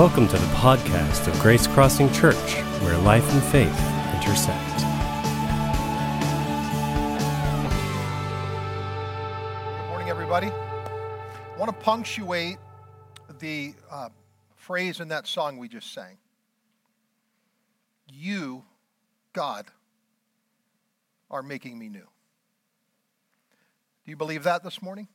Welcome to the podcast of Grace Crossing Church, where life and faith intersect. Good morning, everybody. I want to punctuate the uh, phrase in that song we just sang. You, God, are making me new. Do you believe that this morning?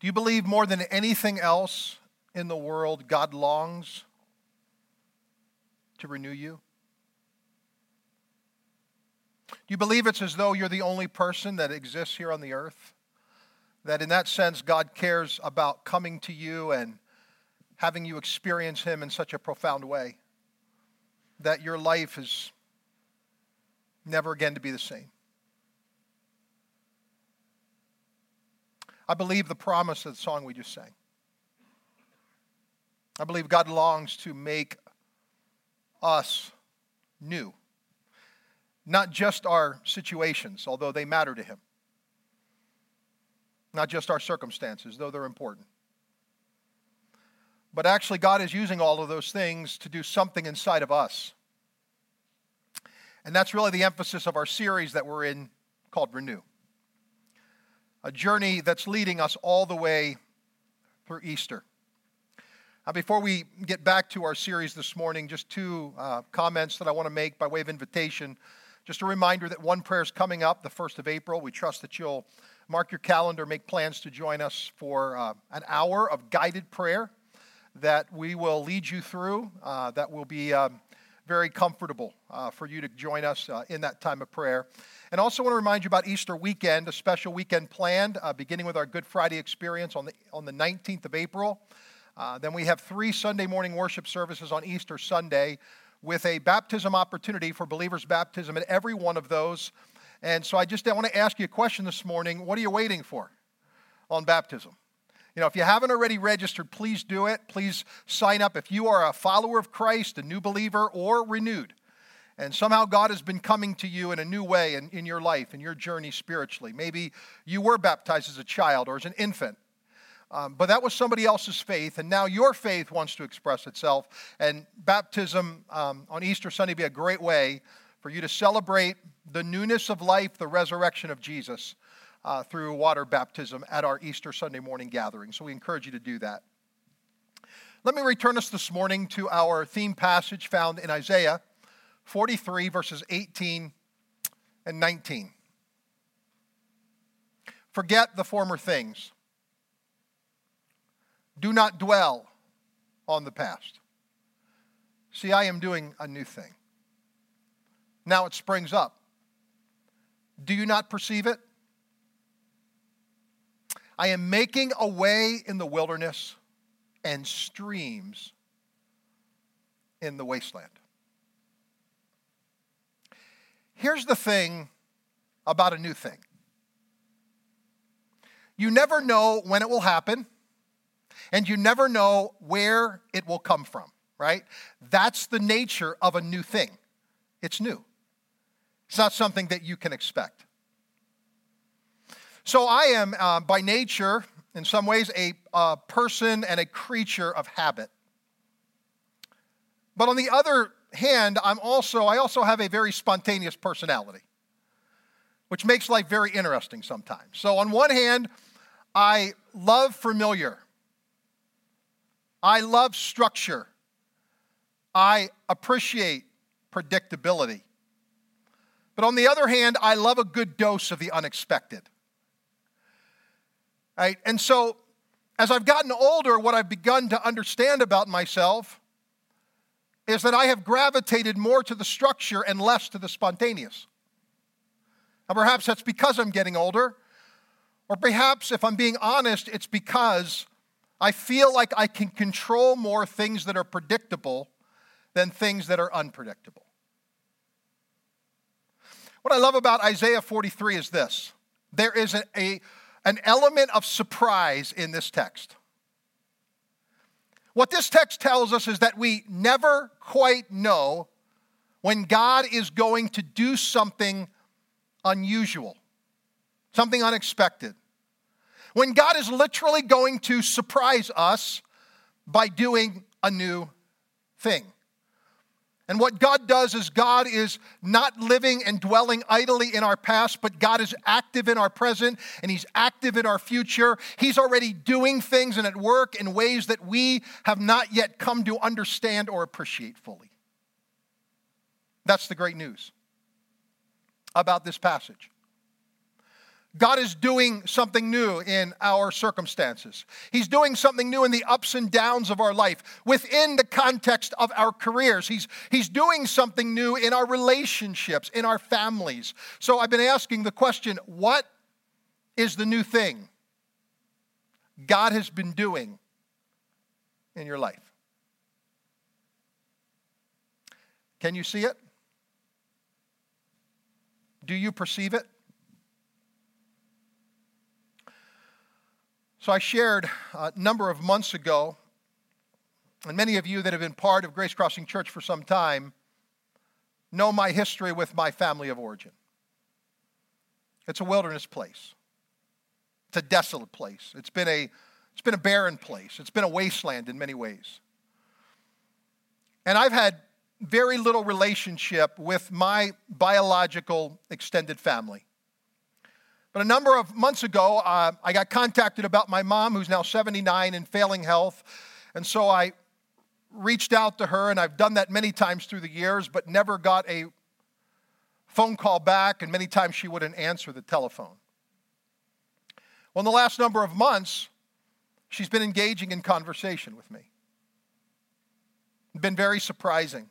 Do you believe more than anything else in the world, God longs to renew you? Do you believe it's as though you're the only person that exists here on the earth? That in that sense, God cares about coming to you and having you experience Him in such a profound way that your life is never again to be the same. I believe the promise of the song we just sang. I believe God longs to make us new. Not just our situations, although they matter to Him. Not just our circumstances, though they're important. But actually, God is using all of those things to do something inside of us. And that's really the emphasis of our series that we're in called Renew a journey that's leading us all the way through Easter. Now, before we get back to our series this morning, just two uh, comments that I want to make by way of invitation. Just a reminder that one prayer is coming up the 1st of April. We trust that you'll mark your calendar, make plans to join us for uh, an hour of guided prayer that we will lead you through, uh, that will be um, very comfortable uh, for you to join us uh, in that time of prayer. And also want to remind you about Easter weekend, a special weekend planned, uh, beginning with our Good Friday experience on the, on the 19th of April. Uh, then we have three Sunday morning worship services on Easter Sunday with a baptism opportunity for believers' baptism at every one of those. And so I just I want to ask you a question this morning. What are you waiting for on baptism? You know, if you haven't already registered, please do it. Please sign up if you are a follower of Christ, a new believer, or renewed and somehow God has been coming to you in a new way in, in your life, in your journey spiritually. Maybe you were baptized as a child or as an infant. Um, but that was somebody else's faith, and now your faith wants to express itself. And baptism um, on Easter Sunday be a great way for you to celebrate the newness of life, the resurrection of Jesus uh, through water baptism at our Easter Sunday morning gathering. So we encourage you to do that. Let me return us this morning to our theme passage found in Isaiah 43, verses 18 and 19. Forget the former things. Do not dwell on the past. See, I am doing a new thing. Now it springs up. Do you not perceive it? I am making a way in the wilderness and streams in the wasteland. Here's the thing about a new thing you never know when it will happen, and you never know where it will come from, right? That's the nature of a new thing. It's new, it's not something that you can expect. So I am, uh, by nature, in some ways, a, person and a creature of habit. But on the other hand, I'm also, I also have a very spontaneous personality, which makes life very interesting sometimes. So, on one hand, I love familiar, I love structure, I appreciate predictability. But on the other hand, I love a good dose of the unexpected. Right? And so, as I've gotten older, what I've begun to understand about myself is that I have gravitated more to the structure and less to the spontaneous. Now, perhaps that's because I'm getting older, or perhaps, if I'm being honest, it's because I feel like I can control more things that are predictable than things that are unpredictable. What I love about Isaiah 43 is this there is a, a an element of surprise in this text. What this text tells us is that we never quite know when God is going to do something unusual, something unexpected. When God is literally going to surprise us by doing a new thing. And what God does is God is not living and dwelling idly in our past, but God is active in our present and He's active in our future. He's already doing things and at work in ways that we have not yet come to understand or appreciate fully. That's the great news about this passage. God is doing something new in our circumstances. He's doing something new in the ups and downs of our life, within the context of our careers. He's, he's doing something new in our relationships, in our families. So I've been asking the question what is the new thing God has been doing in your life? Can you see it? Do you perceive it? So I shared a number of months ago, and many of you that have been part of Grace Crossing Church for some time know my history with my family of origin. It's a wilderness place. It's a desolate place. It's been a, it's been a barren place. It's been a wasteland in many ways. And I've had very little relationship with my biological extended family. But a number of months ago, uh, I got contacted about my mom, who's now 79 and failing health. And so I reached out to her, and I've done that many times through the years, but never got a phone call back, and many times she wouldn't answer the telephone. Well, in the last number of months, she's been engaging in conversation with me. It's been very surprising.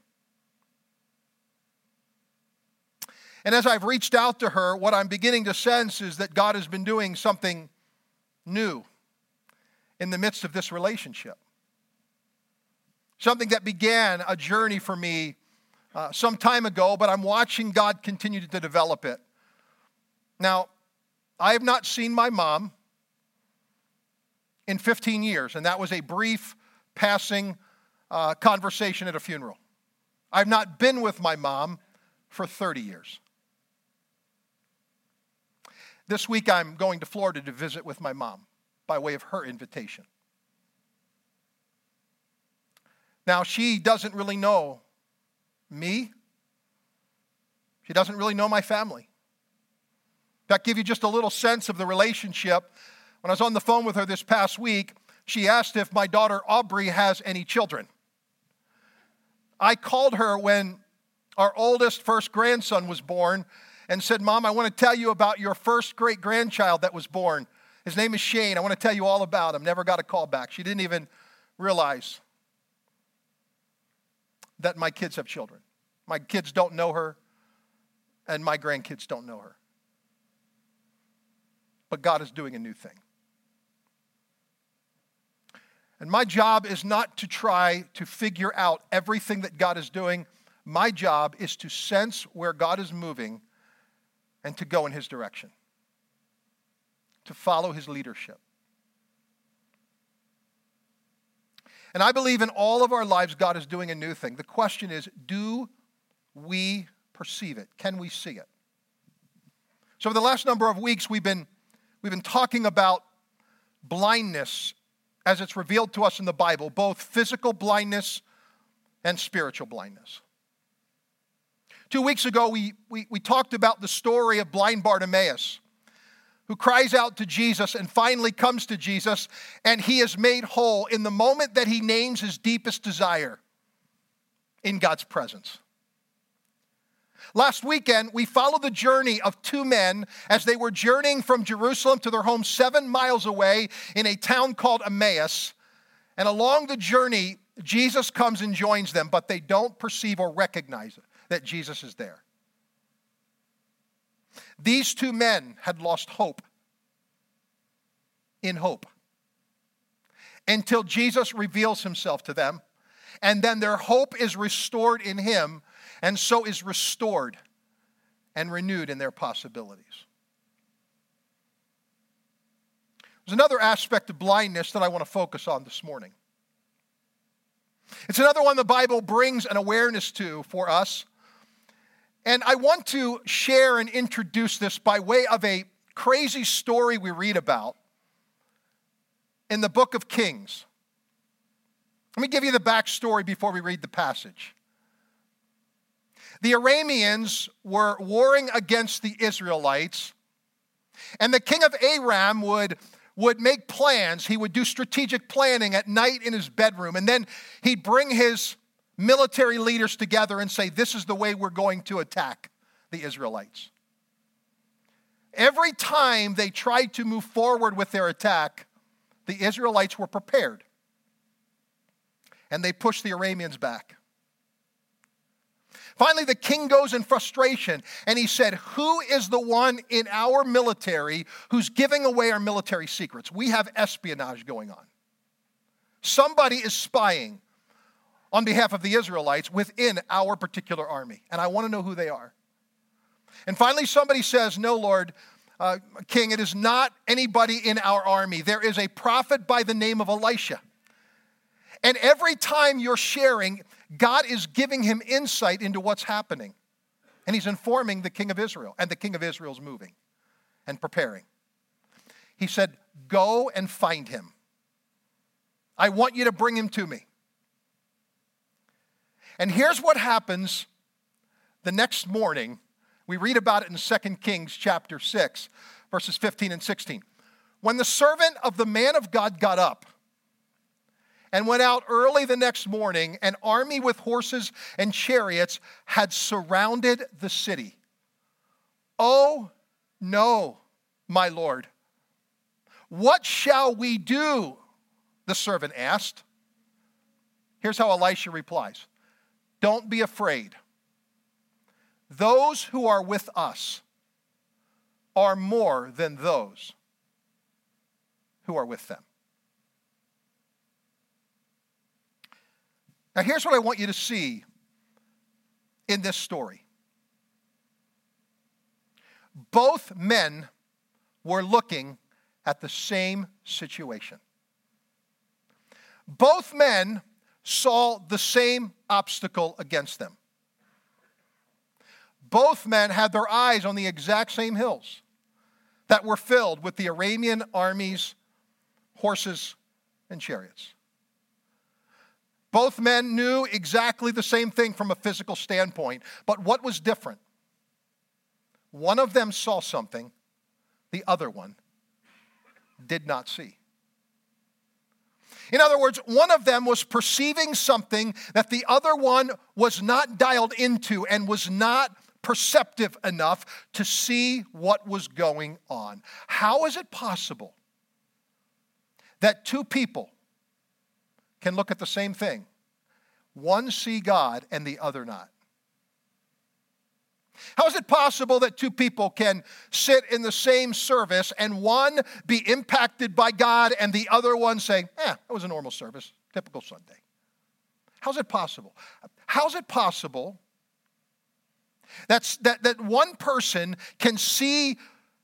And as I've reached out to her, what I'm beginning to sense is that God has been doing something new in the midst of this relationship. Something that began a journey for me uh, some time ago, but I'm watching God continue to develop it. Now, I have not seen my mom in 15 years, and that was a brief passing uh, conversation at a funeral. I've not been with my mom for 30 years. This week I'm going to Florida to visit with my mom by way of her invitation. Now, she doesn't really know me. She doesn't really know my family. That give you just a little sense of the relationship. When I was on the phone with her this past week, she asked if my daughter Aubrey has any children. I called her when our oldest first grandson was born and said, Mom, I want to tell you about your first great grandchild that was born. His name is Shane. I want to tell you all about him. Never got a call back. She didn't even realize that my kids have children. My kids don't know her, and my grandkids don't know her. But God is doing a new thing. And my job is not to try to figure out everything that God is doing. My job is to sense where God is moving and to go in his direction, to follow his leadership. And I believe in all of our lives, God is doing a new thing. The question is do we perceive it? Can we see it? So, for the last number of weeks, we've been, we've been talking about blindness as it's revealed to us in the Bible, both physical blindness and spiritual blindness. Two weeks ago, we, we, we talked about the story of blind Bartimaeus, who cries out to Jesus and finally comes to Jesus, and he is made whole in the moment that he names his deepest desire in God's presence. Last weekend, we followed the journey of two men as they were journeying from Jerusalem to their home seven miles away in a town called Emmaus. And along the journey, Jesus comes and joins them, but they don't perceive or recognize it that Jesus is there. These two men had lost hope in hope until Jesus reveals himself to them, and then their hope is restored in him, and so is restored and renewed in their possibilities. There's another aspect of blindness that I want to focus on this morning. It's another one the Bible brings an awareness to for us and I want to share and introduce this by way of a crazy story we read about in the book of Kings. Let me give you the backstory before we read the passage. The Arameans were warring against the Israelites, and the king of Aram would, would make plans. He would do strategic planning at night in his bedroom, and then he'd bring his military leaders together and say, This is the way we're going to attack the Israelites. Every time they tried to move forward with their attack, the Israelites were prepared. And they pushed the Arameans back. Finally, the king goes in frustration and he said, Who is the one in our military who's giving away our military secrets? We have espionage going on. Somebody is spying on behalf of the Israelites within our particular army, and I want to know who they are. And finally, somebody says, No, Lord, uh, King, it is not anybody in our army. There is a prophet by the name of Elisha. And every time you're sharing, God is giving him insight into what's happening. And he's informing the king of Israel, and the king of Israel is moving and preparing. He said, Go and find him. I want you to bring him to me. And here's what happens the next morning. We read about it in 2 Kings chapter 6, verses 15 and 16. When the servant of the man of God got up, and went out early the next morning. An army with horses and chariots had surrounded the city. Oh, no, my lord. What shall we do? The servant asked. Here's how Elisha replies Don't be afraid. Those who are with us are more than those who are with them. Now, here's what I want you to see in this story both men were looking at the same situation. Both men saw the same obstacle against them. Both men had their eyes on the exact same hills that were filled with the Aramean army's horses and chariots. Both men knew exactly the same thing from a physical standpoint, but what was different? One of them saw something, the other one did not see. In other words, one of them was perceiving something that the other one was not dialed into and was not perceptive enough to see what was going on. How is it possible that two people can look at the same thing. One see God and the other not. How is it possible that two people can sit in the same service and one be impacted by God and the other one saying, eh, that was a normal service, typical Sunday? How's it possible? How's it possible that's, that, that one person can see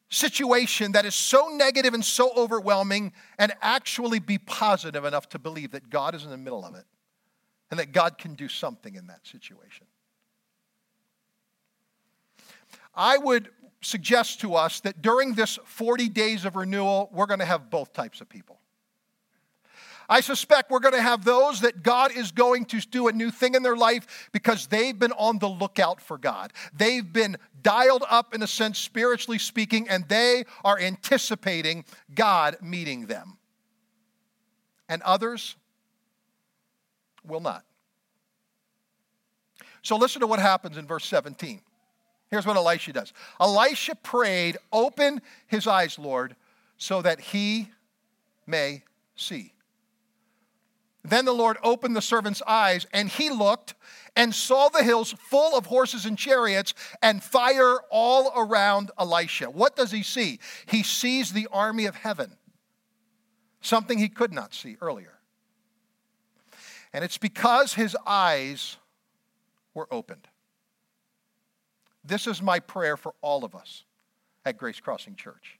situation that is so negative and so overwhelming and actually be positive enough to believe that God is in the middle of it and that God can do something in that situation. I would suggest to us that during this 40 days of renewal, we're going to have both types of people. I suspect we're going to have those that God is going to do a new thing in their life because they've been on the lookout for God. They've been dialed up, in a sense, spiritually speaking, and they are anticipating God meeting them. And others will not. So listen to what happens in verse 17. Here's what Elisha does Elisha prayed, Open his eyes, Lord, so that he may see. Then the Lord opened the servant's eyes, and he looked and saw the hills full of horses and chariots and fire all around Elisha. What does he see? He sees the army of heaven, something he could not see earlier. And it's because his eyes were opened. This is my prayer for all of us at Grace Crossing Church.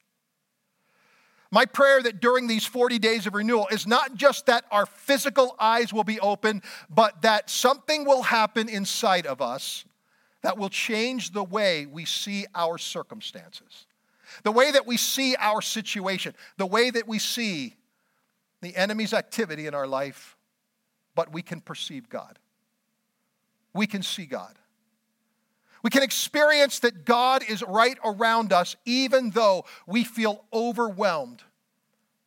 My prayer that during these 40 days of renewal is not just that our physical eyes will be open, but that something will happen inside of us that will change the way we see our circumstances, the way that we see our situation, the way that we see the enemy's activity in our life, but we can perceive God. We can see God. We can experience that God is right around us, even though we feel overwhelmed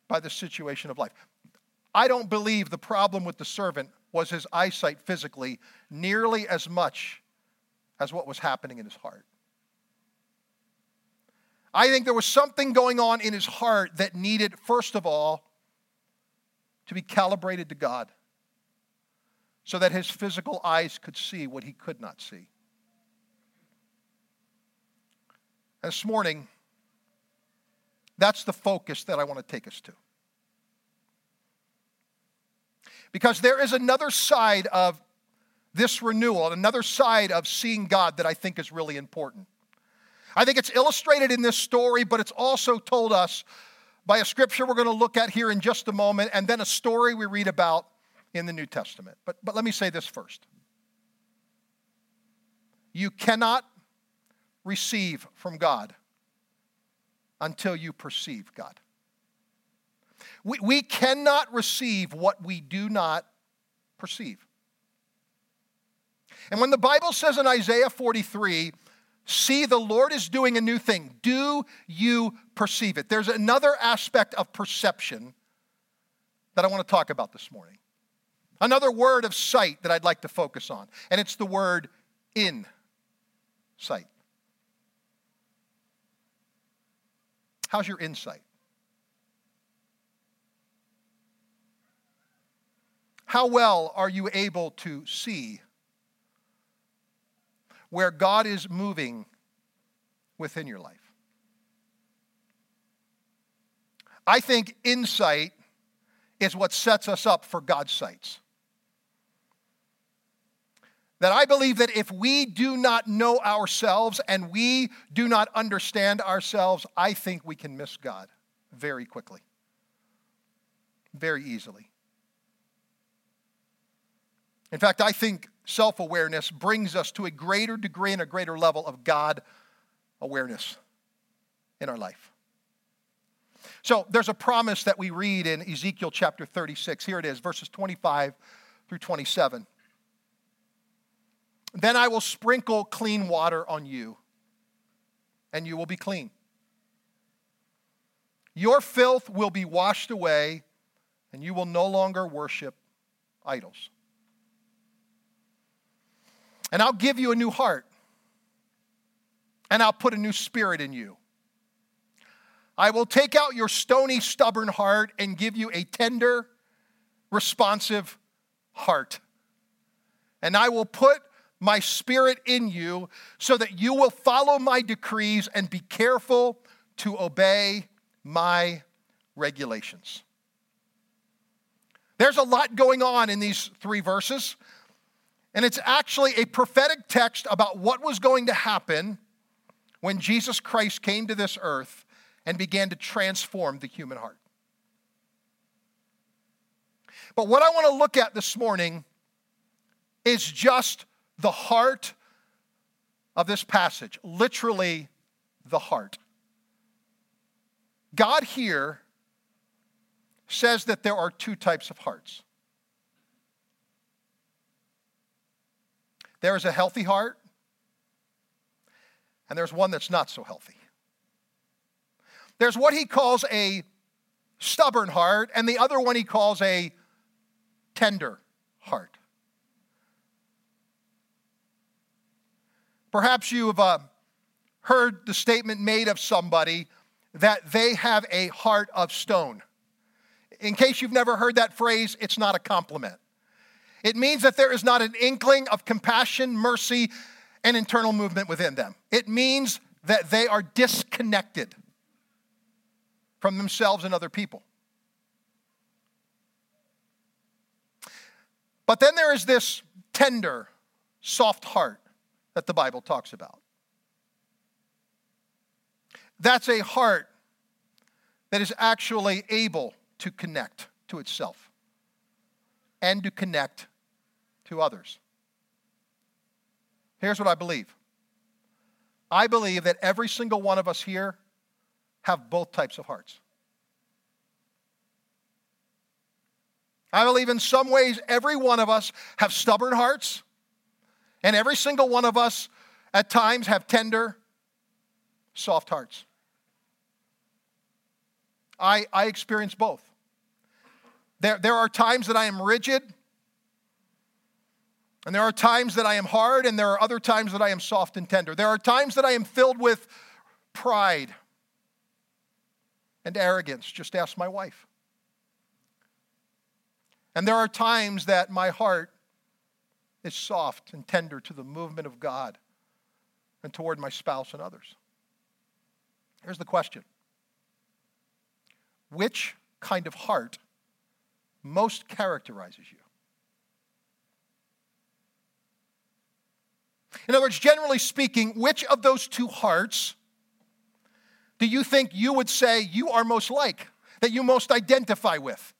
by the situation of life. I don't believe the problem with the servant was his eyesight physically nearly as much as what was happening in his heart. I think there was something going on in his heart that needed, first of all, to be calibrated to God so that his physical eyes could see what he could not see. This morning, that's the focus that I want to take us to. Because there is another side of this renewal, another side of seeing God that I think is really important. I think it's illustrated in this story, but it's also told us by a scripture we're going to look at here in just a moment, and then a story we read about in the New Testament. But, but let me say this first. You cannot receive from God until you perceive God. We, we cannot receive what we do not perceive. And when the Bible says in Isaiah 43, see, the Lord is doing a new thing, do you perceive it? There's another aspect of perception that I want to talk about this morning. Another word of sight that I'd like to focus on, and it's the word in sight. How's your insight? How well are you able to see where God is moving within your life? I think insight is what sets us up for God's sights. That I believe that if we do not know ourselves and we do not understand ourselves, I think we can miss God very quickly, very easily. In fact, I think self awareness brings us to a greater degree and a greater level of God awareness in our life. So there's a promise that we read in Ezekiel chapter 36. Here it is, verses 25 through 27. Then I will sprinkle clean water on you, and you will be clean. Your filth will be washed away, and you will no longer worship idols. And I'll give you a new heart. And I'll put a new spirit in you. I will take out your stony, stubborn heart and give you a tender, responsive heart. And I will put my spirit in you so that you will follow my decrees and be careful to obey my regulations. There's a lot going on in these three verses. And it's actually a prophetic text about what was going to happen when Jesus Christ came to this earth and began to transform the human heart. But what I want to look at this morning is just the heart of this passage, literally the heart. God here says that there are two types of hearts There is a healthy heart, and there's one that's not so healthy. There's what he calls a stubborn heart, and the other one he calls a tender heart. Perhaps you have uh, heard the statement made of somebody that they have a heart of stone. In case you've never heard that phrase, it's not a compliment. It means that there is not an inkling of compassion, mercy, and internal movement within them. It means that they are disconnected from themselves and other people. But then there is this tender, soft heart that the Bible talks about. That's a heart that is actually able to connect to itself and to connect to others. Here's what I believe I believe that every single one of us here have both types of hearts. I believe in some ways every one of us have stubborn hearts, and every single one of us at times have tender, soft hearts. I, I experience both. There, there are times that I am rigid, and there are times that I am hard, and there are other times that I am soft and tender. There are times that I am filled with pride and arrogance. Just ask my wife. And there are times that my heart is soft and tender to the movement of God and toward my spouse and others. Here's the question Which kind of heart most characterizes you? In other words, generally speaking, which of those two hearts do you think you would say you are most like, that you most identify with?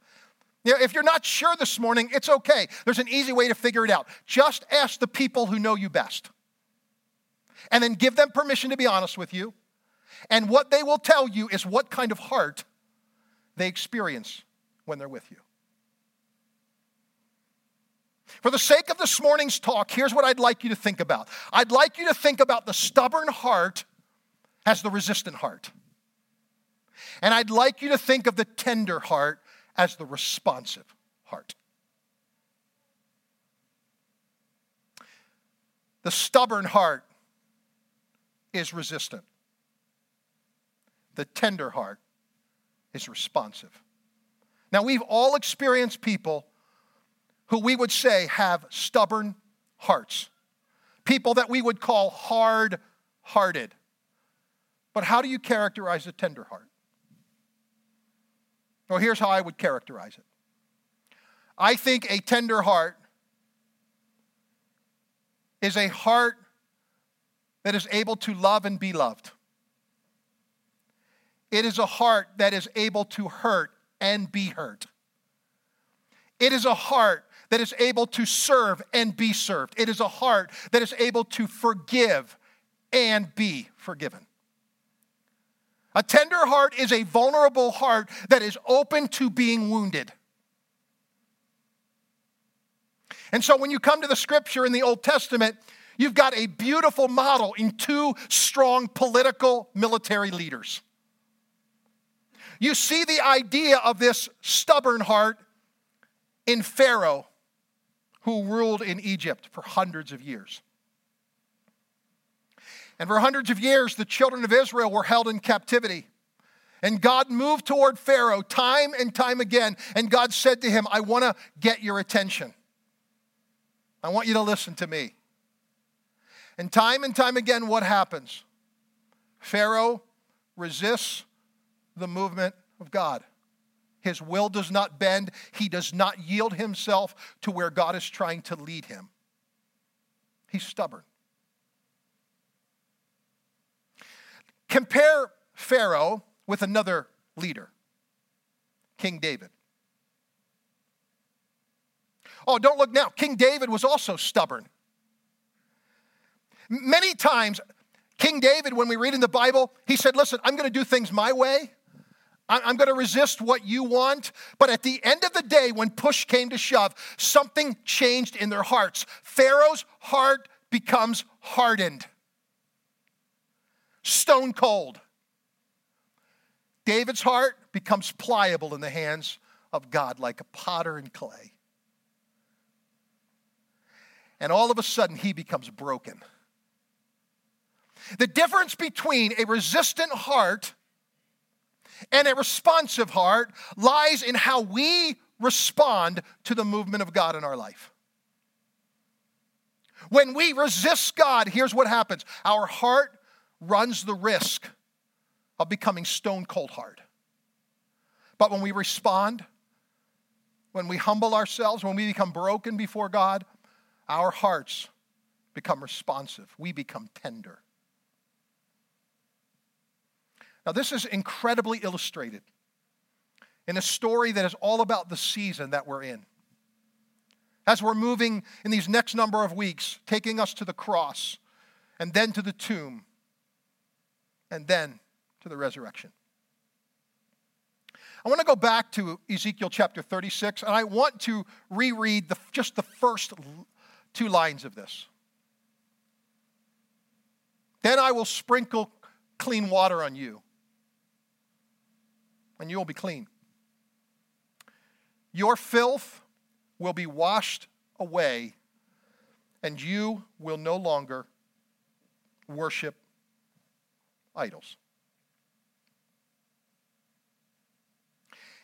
You know, if you're not sure this morning, it's okay. There's an easy way to figure it out. Just ask the people who know you best. And then give them permission to be honest with you. And what they will tell you is what kind of heart they experience when they're with you. For the sake of this morning's talk, here's what I'd like you to think about. I'd like you to think about the stubborn heart as the resistant heart. And I'd like you to think of the tender heart as the responsive heart. The stubborn heart is resistant. The tender heart is responsive. Now, we've all experienced people who we would say have stubborn hearts, people that we would call hard hearted. But how do you characterize a tender heart? Well, here's how I would characterize it I think a tender heart is a heart that is able to love and be loved. It is a heart that is able to hurt and be hurt. It is a heart that is able to serve and be served. It is a heart that is able to forgive and be forgiven. A tender heart is a vulnerable heart that is open to being wounded. And so when you come to the scripture in the Old Testament, you've got a beautiful model in two strong political military leaders. You see the idea of this stubborn heart in Pharaoh, who ruled in Egypt for hundreds of years. And for hundreds of years, the children of Israel were held in captivity. And God moved toward Pharaoh time and time again. And God said to him, I want to get your attention. I want you to listen to me. And time and time again, what happens? Pharaoh resists the movement of God. His will does not bend, he does not yield himself to where God is trying to lead him. He's stubborn. Compare Pharaoh with another leader, King David. Oh, don't look now. King David was also stubborn. Many times, King David, when we read in the Bible, he said, Listen, I'm going to do things my way. I'm going to resist what you want. But at the end of the day, when push came to shove, something changed in their hearts. Pharaoh's heart becomes hardened, stone cold. David's heart becomes pliable in the hands of God like a potter in clay. And all of a sudden, he becomes broken. The difference between a resistant heart and a responsive heart lies in how we respond to the movement of God in our life. When we resist God, here's what happens our heart runs the risk of becoming stone cold hard. But when we respond, when we humble ourselves, when we become broken before God, our hearts become responsive. We become tender. Now, this is incredibly illustrated in a story that is all about the season that we're in. As we're moving in these next number of weeks, taking us to the cross, and then to the tomb, and then to the resurrection. I want to go back to Ezekiel chapter 36, and I want to reread the, just the first two lines of this. Then I will sprinkle clean water on you, and you will be clean. Your filth will be washed away, and you will no longer worship idols.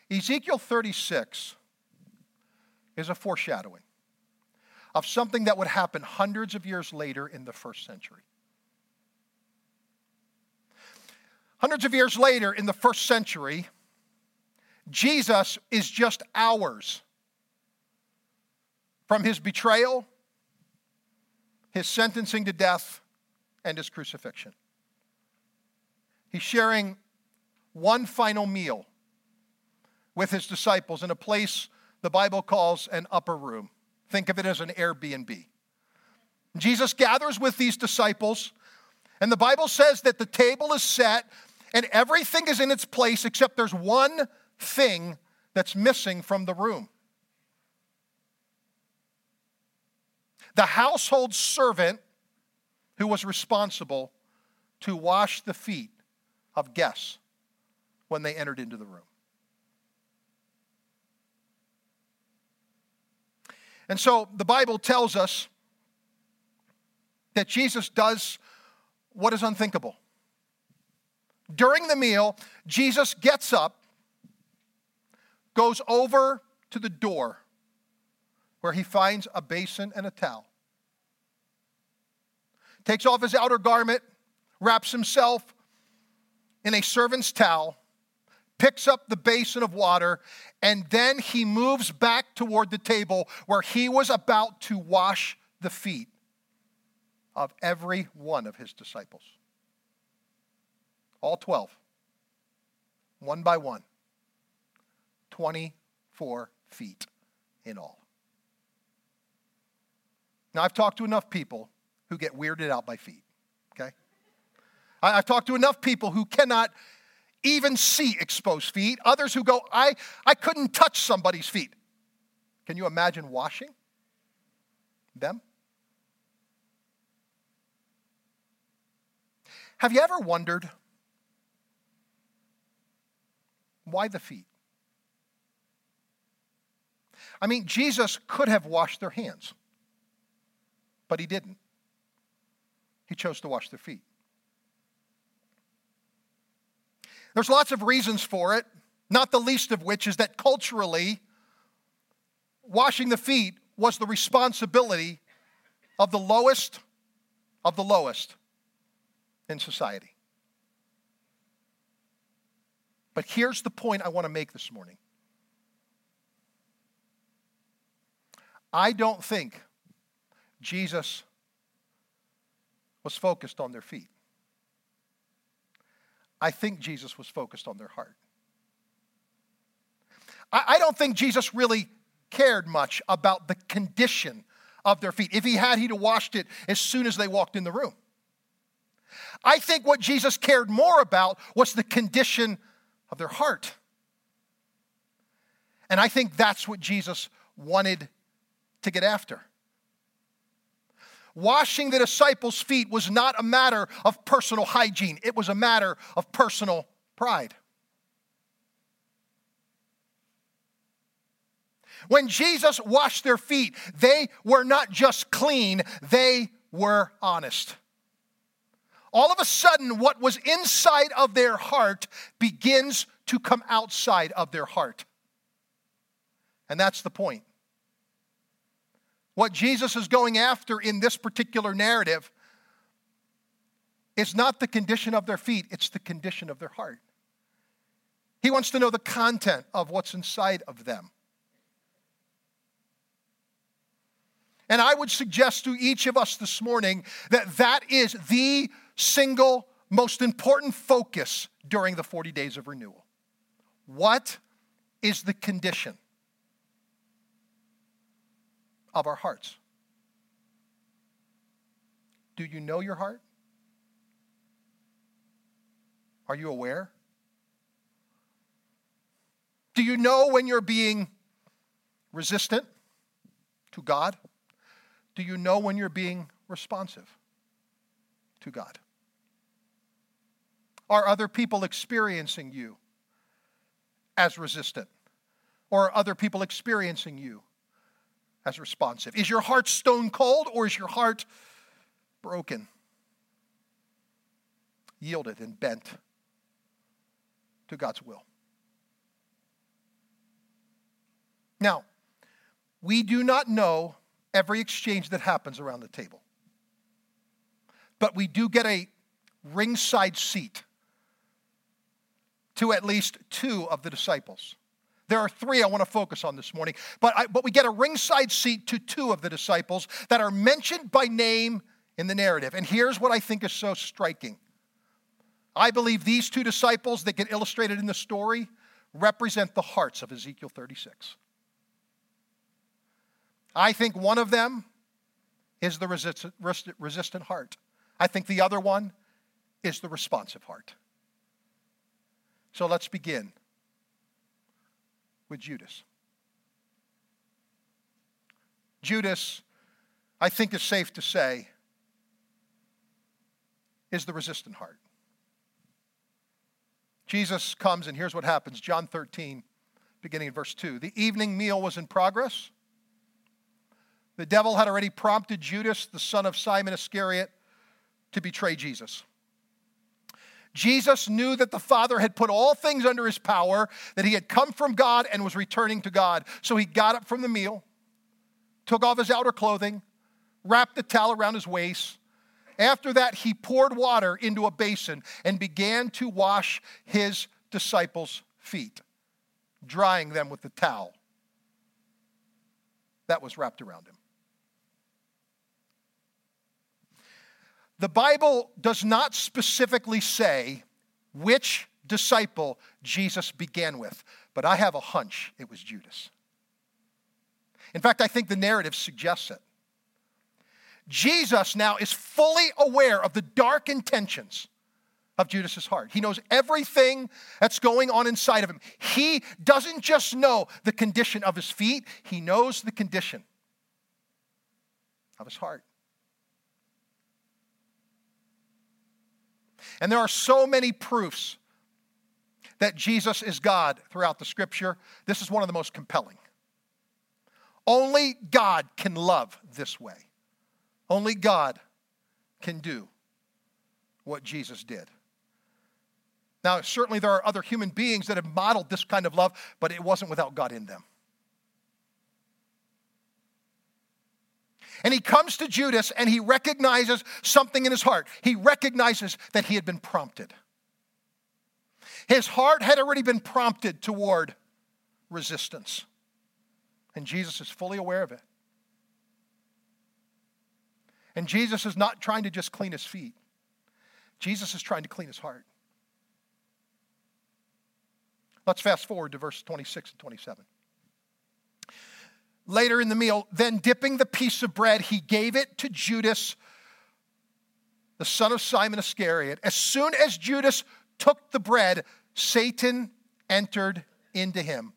Ezekiel 36 is a foreshadowing of something that would happen hundreds of years later in the first century. Hundreds of years later in the first century, Jesus is just hours from his betrayal, his sentencing to death, and his crucifixion. He's sharing one final meal with his disciples in a place the Bible calls an upper room. Think of it as an Airbnb. Jesus gathers with these disciples, and the Bible says that the table is set and everything is in its place except there's one thing that's missing from the room. The household servant who was responsible to wash the feet of guests when they entered into the room. And so the Bible tells us that Jesus does what is unthinkable. During the meal, Jesus gets up, goes over to the door where he finds a basin and a towel, takes off his outer garment, wraps himself in a servant's towel, picks up the basin of water, and then he moves back toward the table where he was about to wash the feet of every one of his disciples. All 12, one by one, 24 feet in all. Now, I've talked to enough people who get weirded out by feet? I've talked to enough people who cannot even see exposed feet. Others who go, I, I couldn't touch somebody's feet. Can you imagine washing them? Have you ever wondered why the feet? I mean, Jesus could have washed their hands, but he didn't. He chose to wash their feet. There's lots of reasons for it, not the least of which is that culturally, washing the feet was the responsibility of the lowest of the lowest in society. But here's the point I want to make this morning. I don't think Jesus was focused on their feet. I think Jesus was focused on their heart. I, I don't think Jesus really cared much about the condition of their feet. If he had, he'd have washed it as soon as they walked in the room. I think what Jesus cared more about was the condition of their heart. And I think that's what Jesus wanted to get after. Washing the disciples' feet was not a matter of personal hygiene, it was a matter of personal pride. When Jesus washed their feet, they were not just clean, they were honest. All of a sudden, what was inside of their heart begins to come outside of their heart. And that's the point. What Jesus is going after in this particular narrative is not the condition of their feet, it's the condition of their heart. He wants to know the content of what's inside of them. And I would suggest to each of us this morning that that is the single most important focus during the 40 days of renewal. What is the condition of our hearts. Do you know your heart? Are you aware? Do you know when you're being resistant to God? Do you know when you're being responsive to God? Are other people experiencing you as resistant? Or are other people experiencing you as responsive? Is your heart stone cold or is your heart broken, yielded, and bent to God's will? Now, we do not know every exchange that happens around the table, but we do get a ringside seat to at least two of the disciples. There are three I want to focus on this morning, but, I, but we get a ringside seat to two of the disciples that are mentioned by name in the narrative. And here's what I think is so striking I believe these two disciples that get illustrated in the story represent the hearts of Ezekiel 36. I think one of them is the resistant heart. I think the other one is the responsive heart. So let's begin with Judas. Judas, I think is safe to say, is the resistant heart. Jesus comes, and here's what happens John 13, beginning in verse 2. The evening meal was in progress. The devil had already prompted Judas, the son of Simon Iscariot, to betray Jesus. Jesus knew that the Father had put all things under his power, that he had come from God and was returning to God. So he got up from the meal, took off his outer clothing, wrapped a towel around his waist. After that, he poured water into a basin and began to wash his disciples' feet, drying them with the towel that was wrapped around him. The Bible does not specifically say which disciple Jesus began with, but I have a hunch it was Judas. In fact, I think the narrative suggests it. Jesus now is fully aware of the dark intentions of Judas's heart. He knows everything that's going on inside of him. He doesn't just know the condition of his feet, he knows the condition of his heart. And there are so many proofs that Jesus is God throughout the scripture. This is one of the most compelling. Only God can love this way. Only God can do what Jesus did. Now, certainly there are other human beings that have modeled this kind of love, but it wasn't without God in them. And he comes to Judas and he recognizes something in his heart. He recognizes that he had been prompted. His heart had already been prompted toward resistance. And Jesus is fully aware of it. And Jesus is not trying to just clean his feet, Jesus is trying to clean his heart. Let's fast forward to verse 26 and 27. Later in the meal, then dipping the piece of bread, he gave it to Judas, the son of Simon Iscariot. As soon as Judas took the bread, Satan entered into him.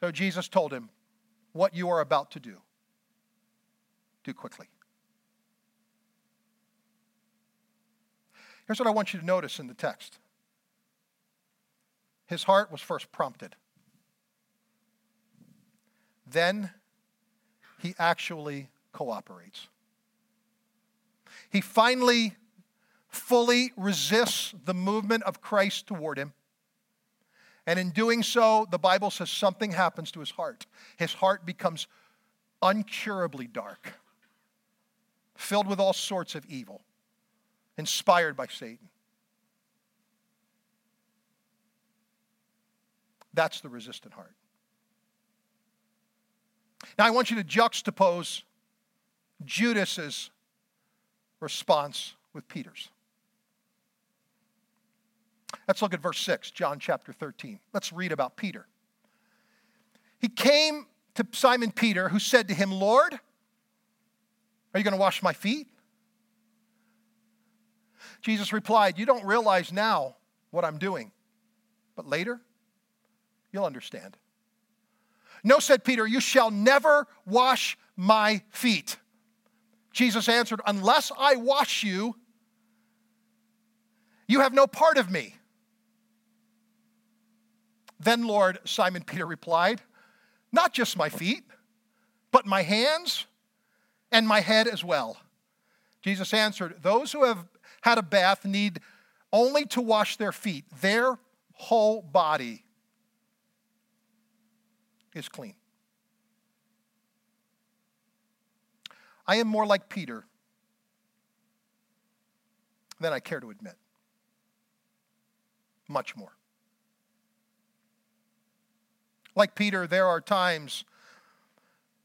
So Jesus told him, What you are about to do, do quickly. Here's what I want you to notice in the text his heart was first prompted. Then he actually cooperates. He finally fully resists the movement of Christ toward him. And in doing so, the Bible says something happens to his heart. His heart becomes uncurably dark, filled with all sorts of evil, inspired by Satan. That's the resistant heart. Now, I want you to juxtapose Judas's response with Peter's. Let's look at verse 6, John chapter 13. Let's read about Peter. He came to Simon Peter, who said to him, Lord, are you going to wash my feet? Jesus replied, You don't realize now what I'm doing, but later You'll understand. No, said Peter, you shall never wash my feet. Jesus answered, Unless I wash you, you have no part of me. Then, Lord, Simon Peter replied, Not just my feet, but my hands and my head as well. Jesus answered, Those who have had a bath need only to wash their feet. Their whole body is clean. I am more like Peter than I care to admit. Much more. Like Peter, there are times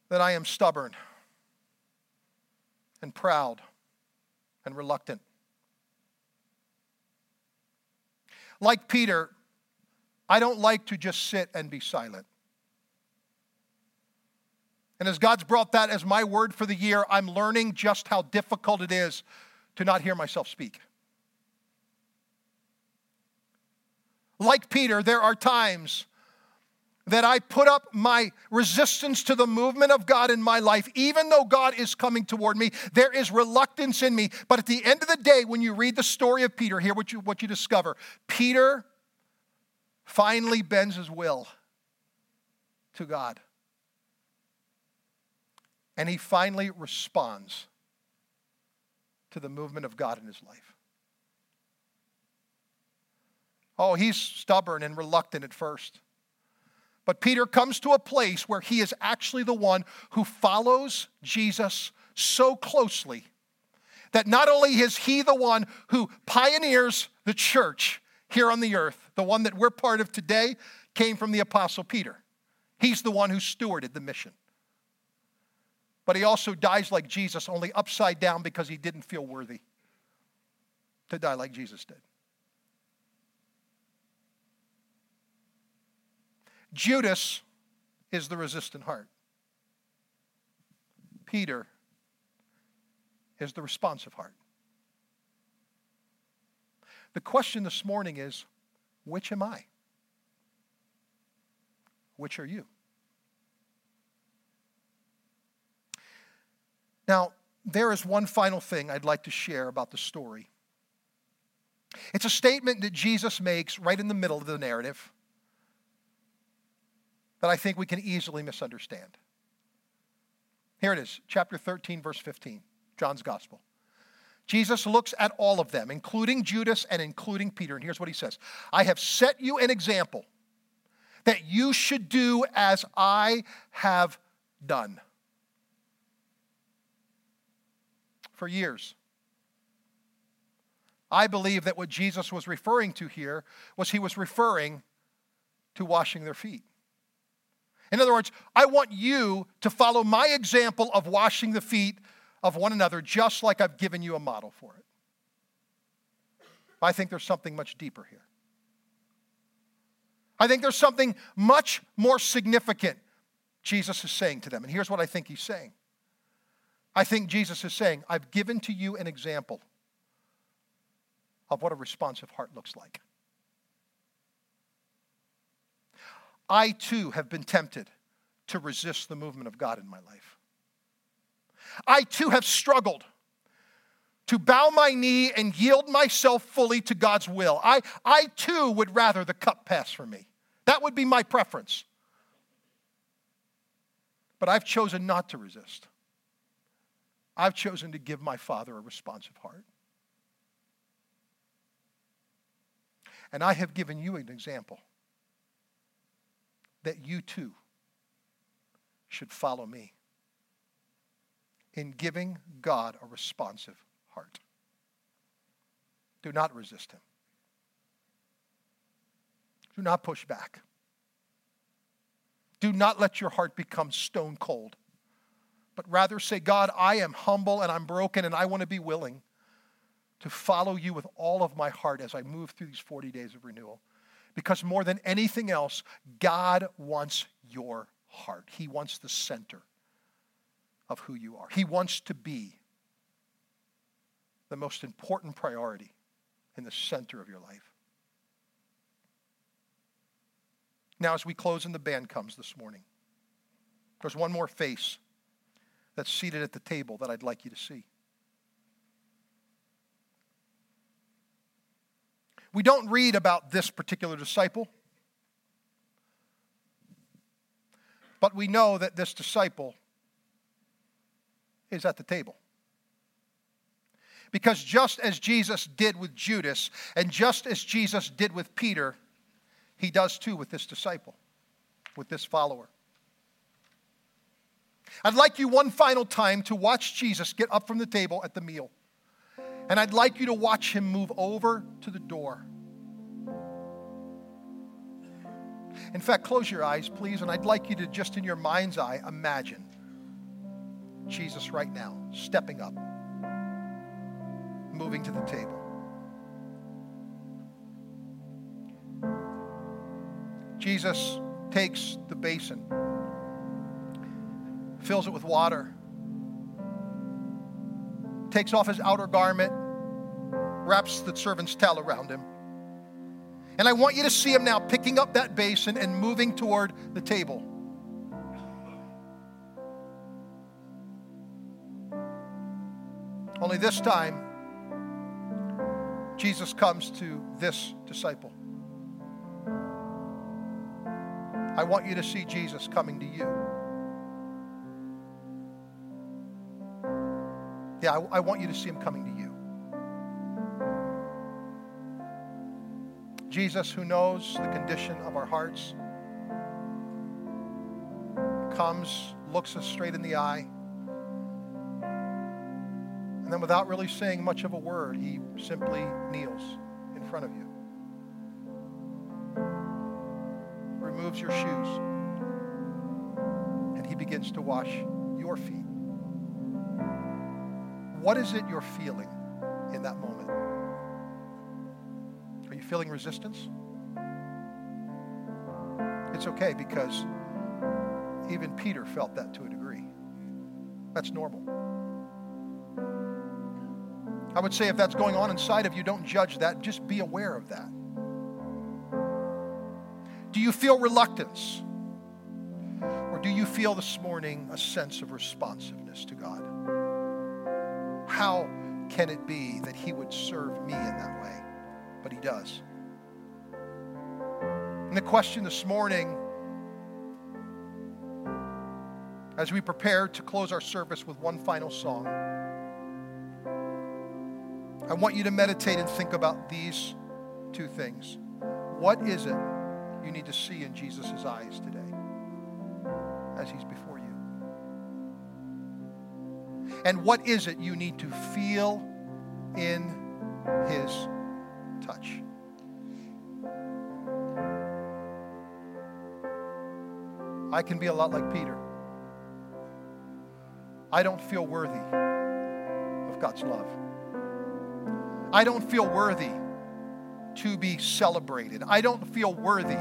that I am stubborn and proud and reluctant. Like Peter, I don't like to just sit and be silent. And as God's brought that as my word for the year, I'm learning just how difficult it is to not hear myself speak. Like Peter, there are times that I put up my resistance to the movement of God in my life, even though God is coming toward me. There is reluctance in me. But at the end of the day, when you read the story of Peter, hear what you, what you discover Peter finally bends his will to God. And he finally responds to the movement of God in his life. Oh, he's stubborn and reluctant at first. But Peter comes to a place where he is actually the one who follows Jesus so closely that not only is he the one who pioneers the church here on the earth, the one that we're part of today came from the Apostle Peter. He's the one who stewarded the mission but he also dies like Jesus, only upside down because he didn't feel worthy to die like Jesus did. Judas is the resistant heart. Peter is the responsive heart. The question this morning is which am I? Which are you? Now, there is one final thing I'd like to share about the story. It's a statement that Jesus makes right in the middle of the narrative that I think we can easily misunderstand. Here it is, chapter 13, verse 15, John's Gospel. Jesus looks at all of them, including Judas and including Peter, and here's what he says I have set you an example that you should do as I have done. For years. I believe that what Jesus was referring to here was he was referring to washing their feet. In other words, I want you to follow my example of washing the feet of one another, just like I've given you a model for it. I think there's something much deeper here. I think there's something much more significant Jesus is saying to them. And here's what I think he's saying I think Jesus is saying, I've given to you an example of what a responsive heart looks like. I too have been tempted to resist the movement of God in my life. I too have struggled to bow my knee and yield myself fully to God's will. I, I too would rather the cup pass for me. That would be my preference. But I've chosen not to resist. I've chosen to give my father a responsive heart. And I have given you an example that you too should follow me in giving God a responsive heart. Do not resist him. Do not push back. Do not let your heart become stone cold but rather say, God, I am humble and I'm broken and I want to be willing to follow you with all of my heart as I move through these 40 days of renewal. Because more than anything else, God wants your heart. He wants the center of who you are. He wants to be the most important priority in the center of your life. Now, as we close and the band comes this morning, there's one more face that's seated at the table that I'd like you to see. We don't read about this particular disciple, but we know that this disciple is at the table. Because just as Jesus did with Judas, and just as Jesus did with Peter, he does too with this disciple, with this follower. I'd like you one final time to watch Jesus get up from the table at the meal. And I'd like you to watch him move over to the door. In fact, close your eyes, please, and I'd like you to just in your mind's eye imagine Jesus right now stepping up, moving to the table. Jesus takes the basin, fills it with water, takes off his outer garment, wraps the servant's towel around him. And I want you to see him now picking up that basin and moving toward the table. Only this time, Jesus comes to this disciple. I want you to see Jesus coming to you. Yeah, I, I, want you to see him coming to you. Jesus, who knows the condition of our hearts, comes, looks us straight in the eye, and then without really saying much of a word, he simply kneels in front of you. Removes your shoes. And he begins to wash your feet. What is it you're feeling in that moment? Are you feeling resistance? It's okay because even Peter felt that to a degree. That's normal. I would say if that's going on inside of you, don't judge that. Just be aware of that. Do you feel reluctance? Or do you feel this morning a sense of responsiveness to God? How can it be that He would serve me in that way? But He does. And the question this morning, as we prepare to close our service with one final song, I want you to meditate and think about these two things. What is it you need to see in Jesus' eyes today as he's before you? And what is it you need to feel in his touch? I can be a lot like Peter. I don't feel worthy of God's love. I don't feel worthy to be celebrated. I don't feel worthy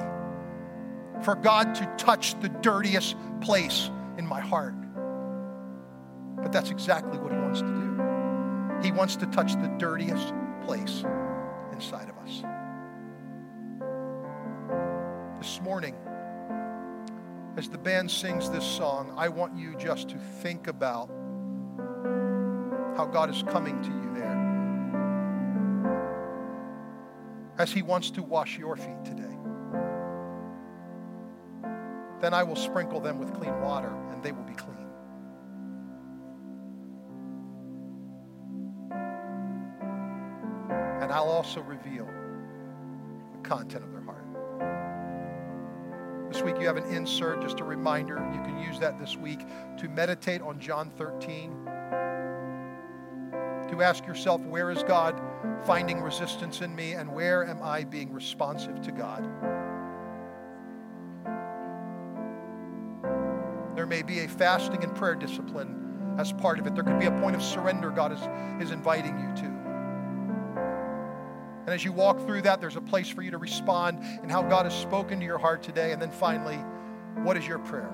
for God to touch the dirtiest place in my heart. But that's exactly what He wants to do. He wants to touch the dirtiest place inside of us. This morning, as the band sings this song, I want you just to think about how God is coming to you there. as he wants to wash your feet today. Then I will sprinkle them with clean water, and they will be clean. And I'll also reveal the content of their heart. This week you have an insert, just a reminder. You can use that this week to meditate on John 13 to ask yourself, where is God finding resistance in me and where am I being responsive to God? There may be a fasting and prayer discipline as part of it. There could be a point of surrender God is, is inviting you to. And as you walk through that, there's a place for you to respond and how God has spoken to your heart today. And then finally, what is your prayer?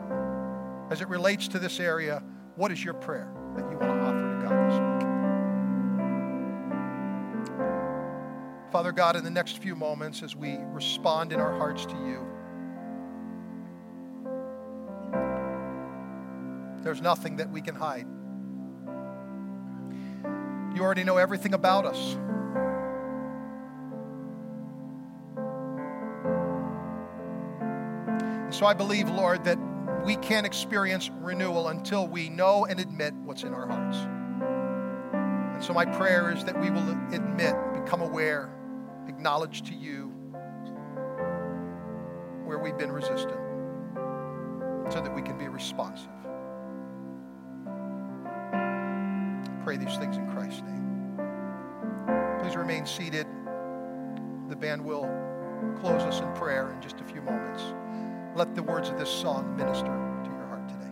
As it relates to this area, what is your prayer that you want to offer to God this week? Father God, in the next few moments, as we respond in our hearts to you, There's nothing that we can hide. You already know everything about us. So I believe, Lord, that we can't experience renewal until we know and admit what's in our hearts. And so my prayer is that we will admit, become aware, acknowledge to you where we've been resistant so that we can be responsive. pray these things in Christ's name. Please remain seated. The band will close us in prayer in just a few moments. Let the words of this song minister to your heart today.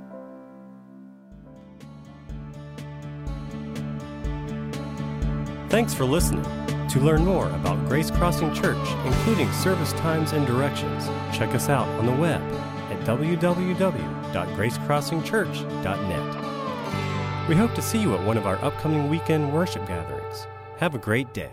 Thanks for listening. To learn more about Grace Crossing Church, including service times and directions, check us out on the web at www.gracecrossingchurch.net. We hope to see you at one of our upcoming weekend worship gatherings. Have a great day.